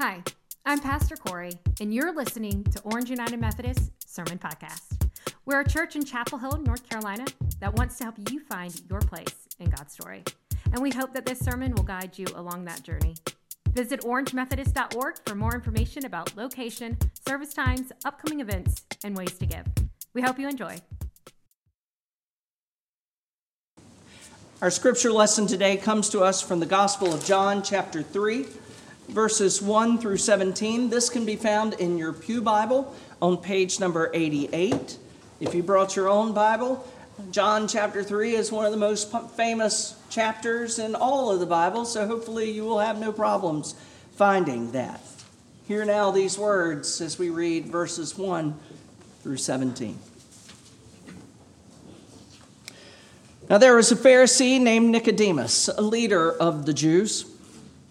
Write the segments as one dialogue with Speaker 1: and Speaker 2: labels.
Speaker 1: Hi, I'm Pastor Corey, and you're listening to Orange United Methodist Sermon Podcast. We're a church in Chapel Hill, North Carolina, that wants to help you find your place in God's story. And we hope that this sermon will guide you along that journey. Visit orangemethodist.org for more information about location, service times, upcoming events, and ways to give. We hope you enjoy.
Speaker 2: Our scripture lesson today comes to us from the Gospel of John, chapter 3 verses 1 through 17. This can be found in your Pew Bible on page number 88. If you brought your own Bible, John chapter 3 is one of the most famous chapters in all of the Bible, so hopefully you will have no problems finding that. Hear now these words as we read verses 1 through 17. Now there was a Pharisee named Nicodemus, a leader of the Jews.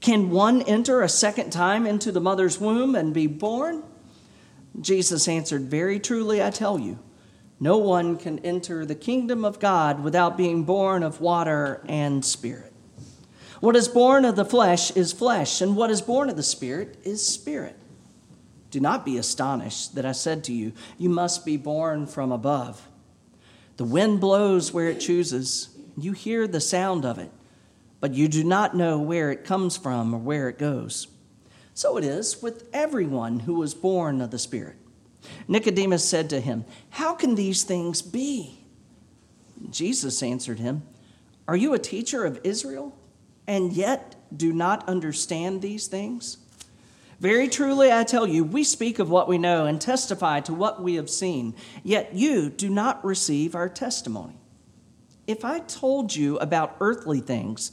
Speaker 2: Can one enter a second time into the mother's womb and be born? Jesus answered, Very truly, I tell you, no one can enter the kingdom of God without being born of water and spirit. What is born of the flesh is flesh, and what is born of the spirit is spirit. Do not be astonished that I said to you, You must be born from above. The wind blows where it chooses, you hear the sound of it but you do not know where it comes from or where it goes. So it is with everyone who was born of the Spirit. Nicodemus said to him, How can these things be? Jesus answered him, Are you a teacher of Israel, and yet do not understand these things? Very truly, I tell you, we speak of what we know and testify to what we have seen, yet you do not receive our testimony. If I told you about earthly things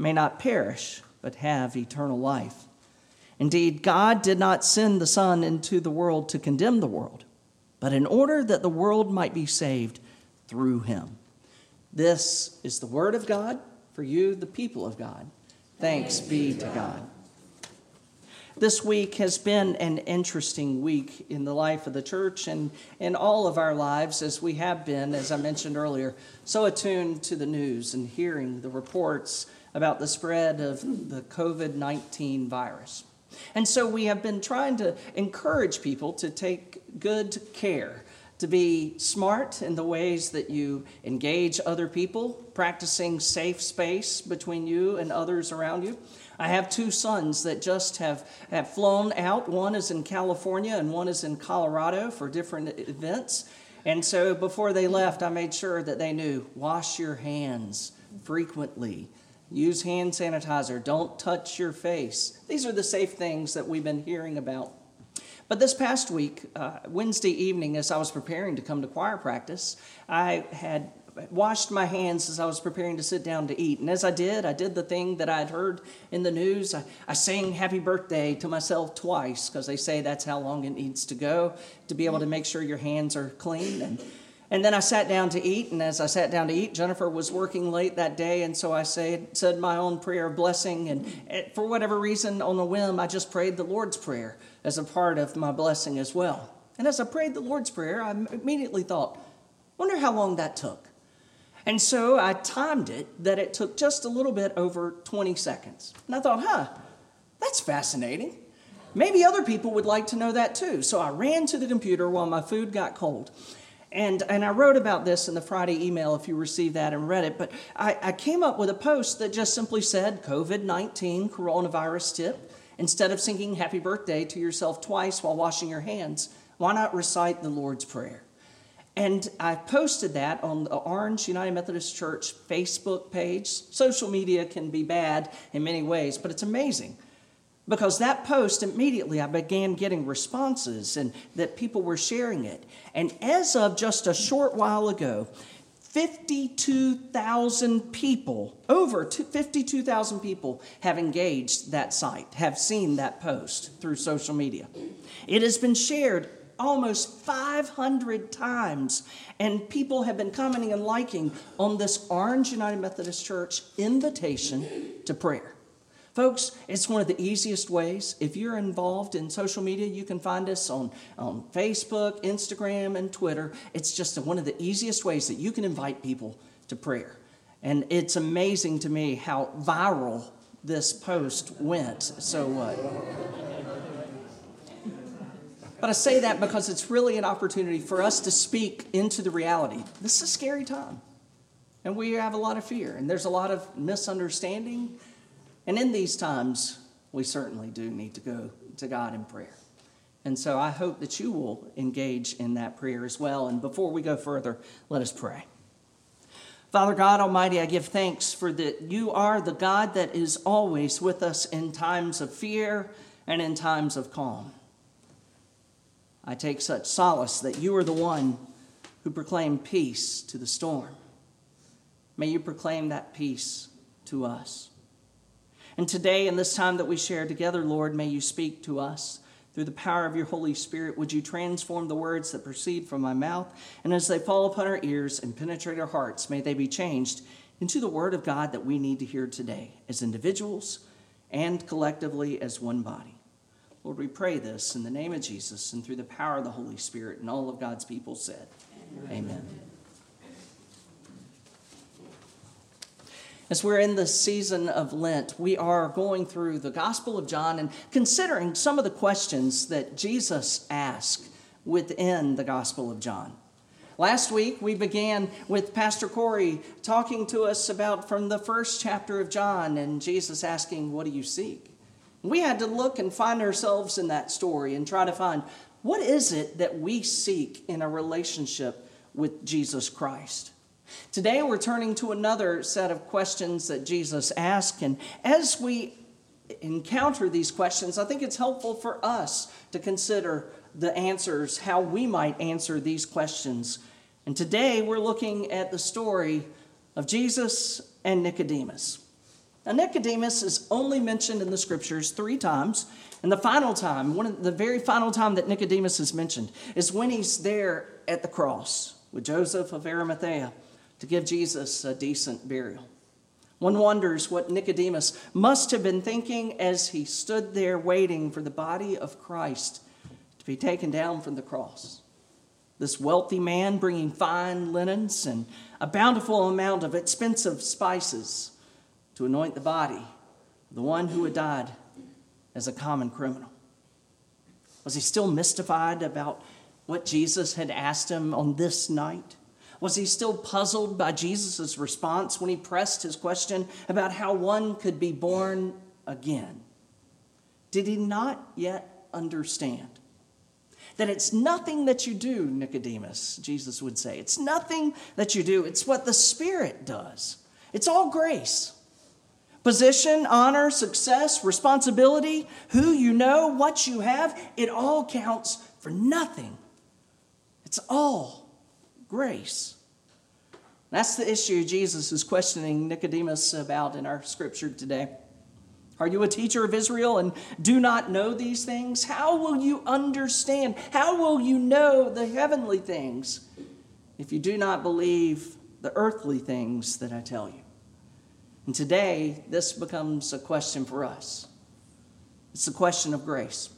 Speaker 2: may not perish, but have eternal life. Indeed, God did not send the Son into the world to condemn the world, but in order that the world might be saved through him. This is the word of God for you, the people of God. Thanks be to God. This week has been an interesting week in the life of the church and in all of our lives, as we have been, as I mentioned earlier, so attuned to the news and hearing the reports about the spread of the COVID 19 virus. And so we have been trying to encourage people to take good care, to be smart in the ways that you engage other people, practicing safe space between you and others around you. I have two sons that just have, have flown out. One is in California and one is in Colorado for different events. And so before they left, I made sure that they knew wash your hands frequently. Use hand sanitizer. Don't touch your face. These are the safe things that we've been hearing about. But this past week, uh, Wednesday evening, as I was preparing to come to choir practice, I had washed my hands as I was preparing to sit down to eat. And as I did, I did the thing that I had heard in the news. I, I sang happy birthday to myself twice because they say that's how long it needs to go to be able to make sure your hands are clean. And, and then I sat down to eat. And as I sat down to eat, Jennifer was working late that day. And so I said, said my own prayer of blessing. And for whatever reason, on a whim, I just prayed the Lord's Prayer as a part of my blessing as well. And as I prayed the Lord's Prayer, I immediately thought, wonder how long that took. And so I timed it that it took just a little bit over 20 seconds. And I thought, huh, that's fascinating. Maybe other people would like to know that too. So I ran to the computer while my food got cold. And, and I wrote about this in the Friday email if you received that and read it. But I, I came up with a post that just simply said COVID 19 coronavirus tip instead of singing happy birthday to yourself twice while washing your hands, why not recite the Lord's Prayer? And I posted that on the Orange United Methodist Church Facebook page. Social media can be bad in many ways, but it's amazing because that post immediately I began getting responses and that people were sharing it. And as of just a short while ago, 52,000 people, over 52,000 people have engaged that site, have seen that post through social media. It has been shared almost 500 times, and people have been commenting and liking on this Orange United Methodist Church invitation to prayer. Folks, it's one of the easiest ways. If you're involved in social media, you can find us on, on Facebook, Instagram, and Twitter. It's just one of the easiest ways that you can invite people to prayer. And it's amazing to me how viral this post went. So what? But I say that because it's really an opportunity for us to speak into the reality. This is a scary time. And we have a lot of fear, and there's a lot of misunderstanding and in these times, we certainly do need to go to God in prayer. And so I hope that you will engage in that prayer as well. And before we go further, let us pray. Father God Almighty, I give thanks for that you are the God that is always with us in times of fear and in times of calm. I take such solace that you are the one who proclaimed peace to the storm. May you proclaim that peace to us. And today, in this time that we share together, Lord, may you speak to us. Through the power of your Holy Spirit, would you transform the words that proceed from my mouth? And as they fall upon our ears and penetrate our hearts, may they be changed into the word of God that we need to hear today as individuals and collectively as one body. Lord, we pray this in the name of Jesus and through the power of the Holy Spirit, and all of God's people said, Amen. Amen. As we're in the season of Lent, we are going through the Gospel of John and considering some of the questions that Jesus asked within the Gospel of John. Last week, we began with Pastor Corey talking to us about from the first chapter of John and Jesus asking, What do you seek? We had to look and find ourselves in that story and try to find what is it that we seek in a relationship with Jesus Christ. Today, we're turning to another set of questions that Jesus asked. And as we encounter these questions, I think it's helpful for us to consider the answers, how we might answer these questions. And today, we're looking at the story of Jesus and Nicodemus. Now, Nicodemus is only mentioned in the scriptures three times. And the final time, one of the very final time that Nicodemus is mentioned, is when he's there at the cross with Joseph of Arimathea to give Jesus a decent burial. One wonders what Nicodemus must have been thinking as he stood there waiting for the body of Christ to be taken down from the cross. This wealthy man bringing fine linens and a bountiful amount of expensive spices to anoint the body the one who had died as a common criminal. Was he still mystified about what Jesus had asked him on this night? Was he still puzzled by Jesus' response when he pressed his question about how one could be born again? Did he not yet understand? That it's nothing that you do, Nicodemus, Jesus would say. It's nothing that you do, it's what the Spirit does. It's all grace. Position, honor, success, responsibility, who you know, what you have, it all counts for nothing. It's all grace. That's the issue Jesus is questioning Nicodemus about in our scripture today. Are you a teacher of Israel and do not know these things? How will you understand? How will you know the heavenly things if you do not believe the earthly things that I tell you? And today, this becomes a question for us. It's a question of grace.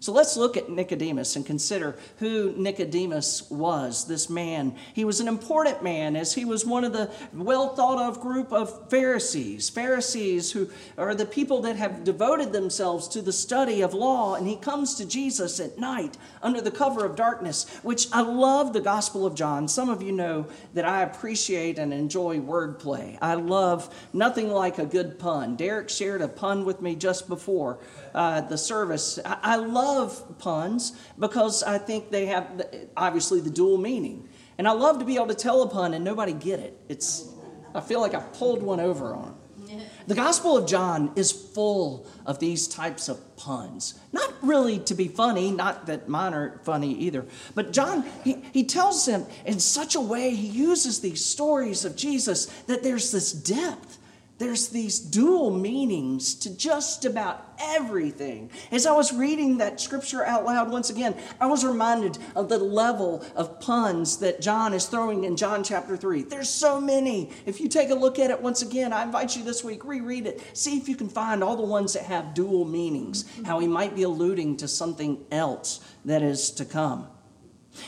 Speaker 2: So let's look at Nicodemus and consider who Nicodemus was, this man. He was an important man as he was one of the well thought of group of Pharisees. Pharisees who are the people that have devoted themselves to the study of law. And he comes to Jesus at night under the cover of darkness, which I love the Gospel of John. Some of you know that I appreciate and enjoy wordplay. I love nothing like a good pun. Derek shared a pun with me just before uh, the service. I, I love puns because I think they have obviously the dual meaning. And I love to be able to tell a pun and nobody get it. It's I feel like I pulled one over on. The Gospel of John is full of these types of puns. Not really to be funny, not that mine are funny either, but John, he, he tells them in such a way, he uses these stories of Jesus that there's this depth there's these dual meanings to just about everything. As I was reading that scripture out loud once again, I was reminded of the level of puns that John is throwing in John chapter 3. There's so many. If you take a look at it once again, I invite you this week, reread it. See if you can find all the ones that have dual meanings, how he might be alluding to something else that is to come.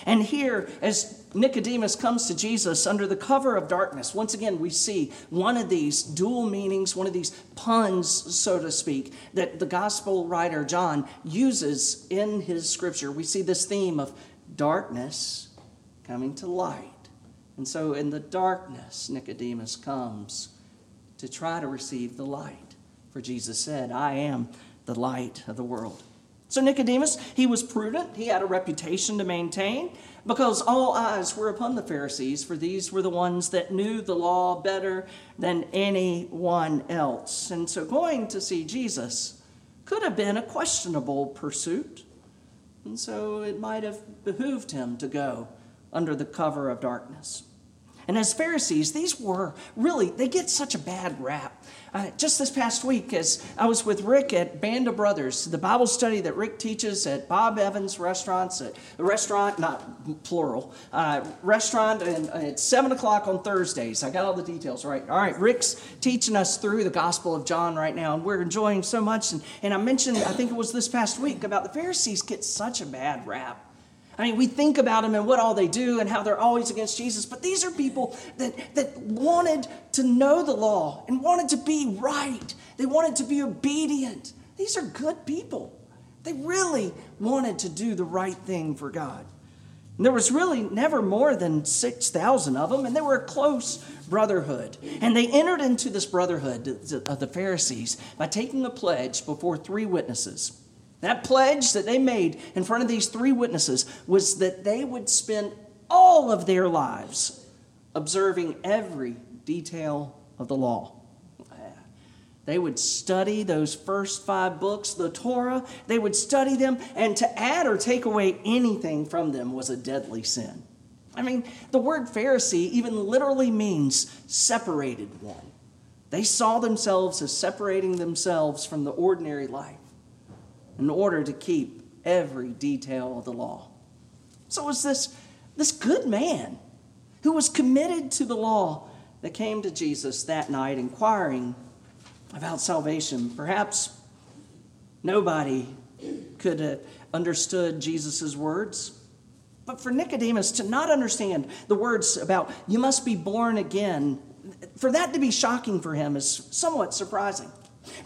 Speaker 2: And here, as Nicodemus comes to Jesus under the cover of darkness, once again, we see one of these dual meanings, one of these puns, so to speak, that the gospel writer John uses in his scripture. We see this theme of darkness coming to light. And so, in the darkness, Nicodemus comes to try to receive the light. For Jesus said, I am the light of the world. So Nicodemus, he was prudent. He had a reputation to maintain because all eyes were upon the Pharisees, for these were the ones that knew the law better than anyone else. And so going to see Jesus could have been a questionable pursuit. And so it might have behooved him to go under the cover of darkness. And as Pharisees, these were really, they get such a bad rap. Uh, just this past week, as I was with Rick at Band of Brothers, the Bible study that Rick teaches at Bob Evans Restaurants, at restaurant, not plural, uh, restaurant and, uh, at 7 o'clock on Thursdays. I got all the details right. All right, Rick's teaching us through the Gospel of John right now, and we're enjoying so much. And, and I mentioned, I think it was this past week, about the Pharisees get such a bad rap. I mean, we think about them and what all they do and how they're always against Jesus, but these are people that, that wanted to know the law and wanted to be right. They wanted to be obedient. These are good people. They really wanted to do the right thing for God. And there was really never more than 6,000 of them, and they were a close brotherhood. And they entered into this brotherhood of the Pharisees by taking a pledge before three witnesses. That pledge that they made in front of these three witnesses was that they would spend all of their lives observing every detail of the law. They would study those first five books, the Torah. They would study them, and to add or take away anything from them was a deadly sin. I mean, the word Pharisee even literally means separated one. They saw themselves as separating themselves from the ordinary life in order to keep every detail of the law. So it was this, this good man who was committed to the law that came to Jesus that night inquiring about salvation. Perhaps nobody could have understood Jesus' words. But for Nicodemus to not understand the words about you must be born again, for that to be shocking for him is somewhat surprising.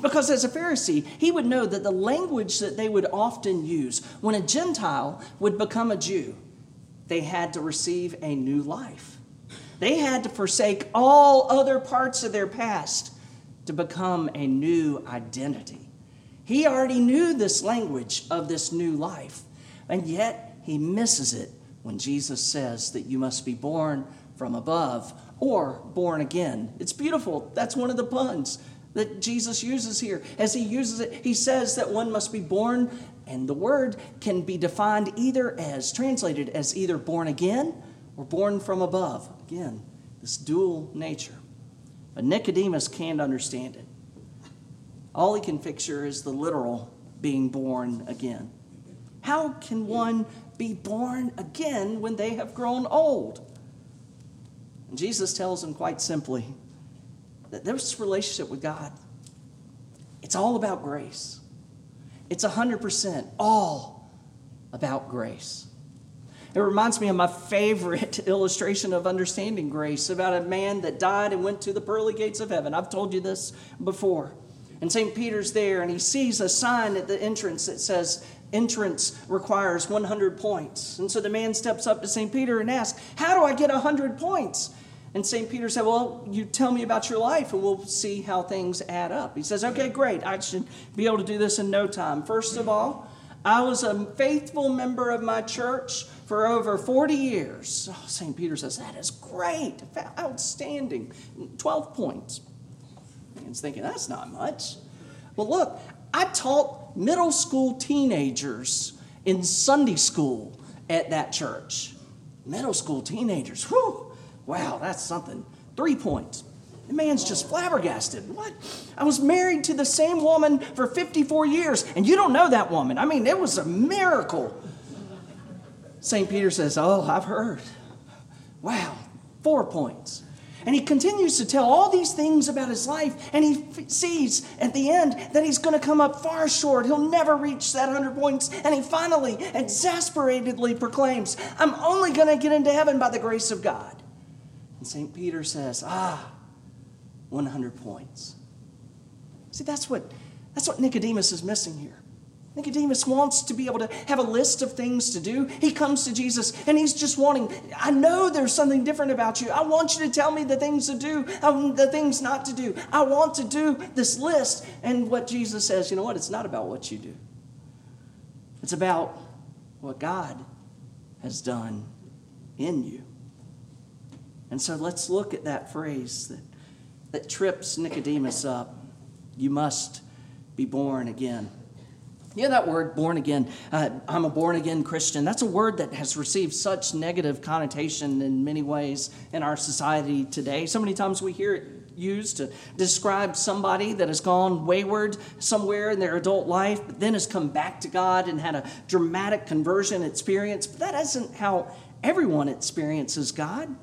Speaker 2: Because as a Pharisee, he would know that the language that they would often use when a Gentile would become a Jew, they had to receive a new life. They had to forsake all other parts of their past to become a new identity. He already knew this language of this new life, and yet he misses it when Jesus says that you must be born from above or born again. It's beautiful. That's one of the puns that Jesus uses here. As he uses it, he says that one must be born, and the word can be defined either as translated as either born again or born from above. Again, this dual nature. But Nicodemus can't understand it. All he can picture is the literal being born again. How can one be born again when they have grown old? And Jesus tells him quite simply that this relationship with God, it's all about grace. It's 100% all about grace. It reminds me of my favorite illustration of understanding grace about a man that died and went to the pearly gates of heaven. I've told you this before. And St. Peter's there, and he sees a sign at the entrance that says, Entrance requires 100 points. And so the man steps up to St. Peter and asks, How do I get 100 points? And St. Peter said, Well, you tell me about your life and we'll see how things add up. He says, Okay, great. I should be able to do this in no time. First of all, I was a faithful member of my church for over 40 years. Oh, St. Peter says, That is great, outstanding. 12 points. Man's thinking, That's not much. Well, look, I taught middle school teenagers in Sunday school at that church. Middle school teenagers, whew, wow, that's something. Three points. The man's just flabbergasted. What? I was married to the same woman for 54 years, and you don't know that woman. I mean, it was a miracle. St. Peter says, Oh, I've heard. Wow, four points. And he continues to tell all these things about his life, and he f- sees at the end that he's going to come up far short. He'll never reach that 100 points. And he finally, exasperatedly proclaims, I'm only going to get into heaven by the grace of God. And St. Peter says, Ah, 100 points. See, that's what, that's what Nicodemus is missing here. Nicodemus wants to be able to have a list of things to do. He comes to Jesus and he's just wanting, I know there's something different about you. I want you to tell me the things to do, um, the things not to do. I want to do this list. And what Jesus says, you know what? It's not about what you do, it's about what God has done in you. And so let's look at that phrase that, that trips Nicodemus up. You must be born again. You know that word, born again? Uh, I'm a born again Christian. That's a word that has received such negative connotation in many ways in our society today. So many times we hear it used to describe somebody that has gone wayward somewhere in their adult life, but then has come back to God and had a dramatic conversion experience. But that isn't how everyone experiences God.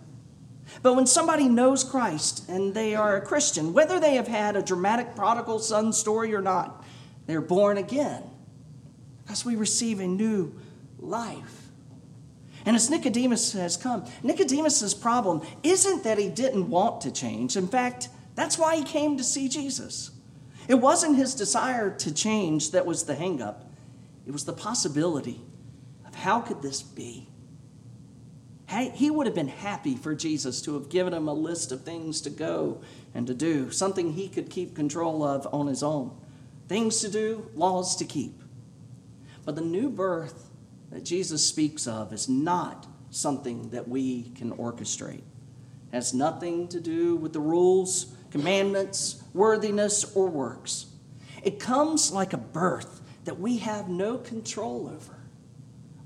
Speaker 2: But when somebody knows Christ and they are a Christian, whether they have had a dramatic prodigal son story or not, they're born again because we receive a new life. And as Nicodemus has come, Nicodemus's problem isn't that he didn't want to change. In fact, that's why he came to see Jesus. It wasn't his desire to change that was the hangup. It was the possibility of how could this be? He would have been happy for Jesus to have given him a list of things to go and to do, something he could keep control of on his own. Things to do, laws to keep. But the new birth that Jesus speaks of is not something that we can orchestrate. It has nothing to do with the rules, commandments, worthiness, or works. It comes like a birth that we have no control over.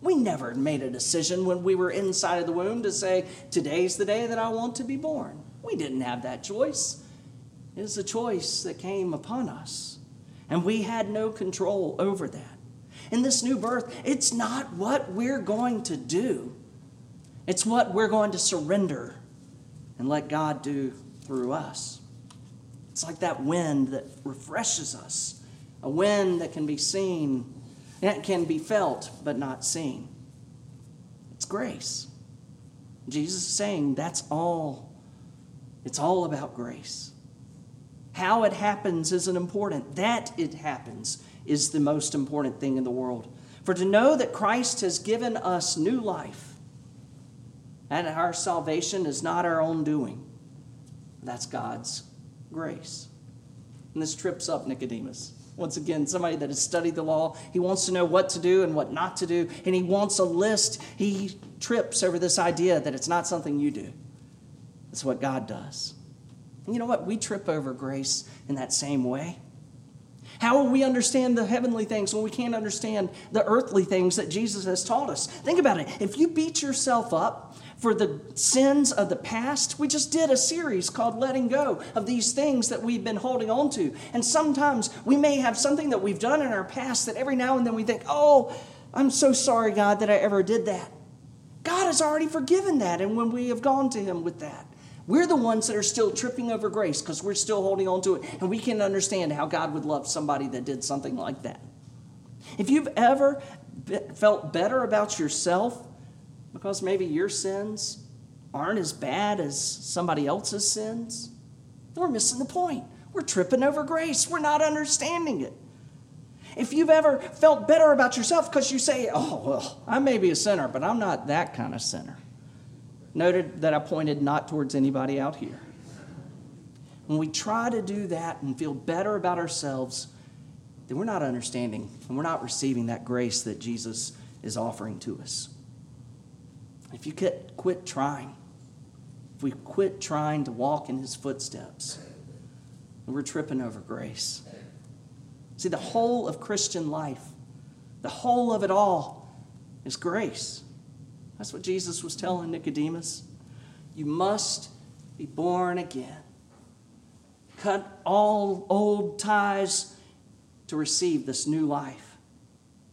Speaker 2: We never made a decision when we were inside of the womb to say, Today's the day that I want to be born. We didn't have that choice. It is a choice that came upon us, and we had no control over that in this new birth, it's not what we're going to do, it's what we're going to surrender and let God do through us. It's like that wind that refreshes us, a wind that can be seen, and can be felt but not seen. It's grace. Jesus is saying that's all. It's all about grace. How it happens isn't important. That it happens is the most important thing in the world. For to know that Christ has given us new life, and our salvation is not our own doing, that's God's grace. And this trips up Nicodemus. Once again, somebody that has studied the law, he wants to know what to do and what not to do, and he wants a list. He trips over this idea that it's not something you do, it's what God does. And you know what? We trip over grace in that same way. How will we understand the heavenly things when we can't understand the earthly things that Jesus has taught us? Think about it. If you beat yourself up for the sins of the past, we just did a series called Letting Go of these things that we've been holding on to. And sometimes we may have something that we've done in our past that every now and then we think, oh, I'm so sorry, God, that I ever did that. God has already forgiven that, and when we have gone to Him with that. We're the ones that are still tripping over grace because we're still holding on to it. And we can understand how God would love somebody that did something like that. If you've ever felt better about yourself because maybe your sins aren't as bad as somebody else's sins, we're missing the point. We're tripping over grace. We're not understanding it. If you've ever felt better about yourself because you say, oh, well, I may be a sinner, but I'm not that kind of sinner. Noted that I pointed not towards anybody out here. When we try to do that and feel better about ourselves, then we're not understanding and we're not receiving that grace that Jesus is offering to us. If you quit, trying, if we quit trying to walk in his footsteps, we're tripping over grace. See, the whole of Christian life, the whole of it all, is grace. That's what Jesus was telling Nicodemus. You must be born again. Cut all old ties to receive this new life.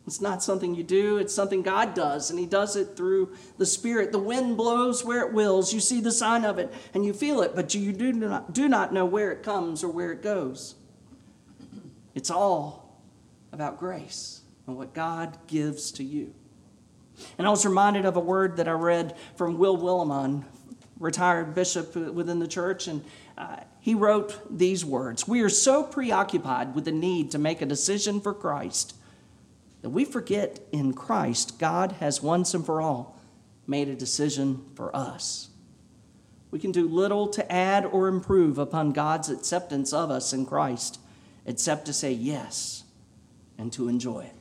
Speaker 2: It's not something you do, it's something God does, and He does it through the Spirit. The wind blows where it wills. You see the sign of it and you feel it, but you do not, do not know where it comes or where it goes. It's all about grace and what God gives to you. And I was reminded of a word that I read from Will Willimon, retired bishop within the church, and uh, he wrote these words We are so preoccupied with the need to make a decision for Christ that we forget in Christ, God has once and for all made a decision for us. We can do little to add or improve upon God's acceptance of us in Christ, except to say yes and to enjoy it.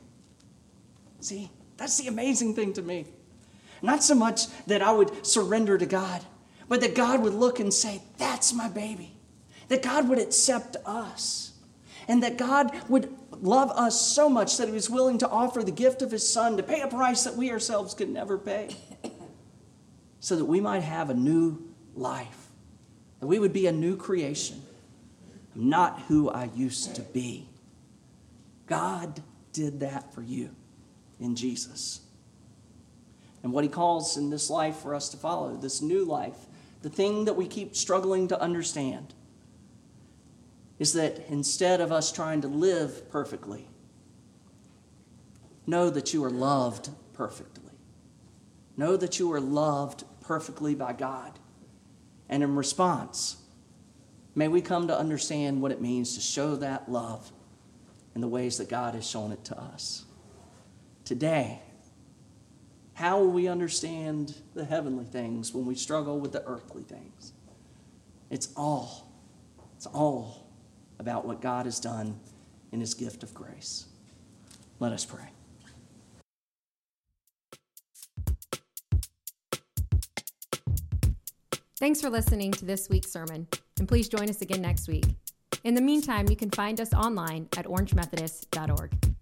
Speaker 2: See, that's the amazing thing to me. Not so much that I would surrender to God, but that God would look and say, That's my baby. That God would accept us. And that God would love us so much that he was willing to offer the gift of his son to pay a price that we ourselves could never pay so that we might have a new life, that we would be a new creation. I'm not who I used to be. God did that for you in Jesus. And what he calls in this life for us to follow, this new life, the thing that we keep struggling to understand, is that instead of us trying to live perfectly, know that you are loved perfectly. Know that you are loved perfectly by God. And in response, may we come to understand what it means to show that love in the ways that God has shown it to us. Today, how will we understand the heavenly things when we struggle with the earthly things? It's all, it's all about what God has done in his gift of grace. Let us pray.
Speaker 1: Thanks for listening to this week's sermon, and please join us again next week. In the meantime, you can find us online at orangemethodist.org.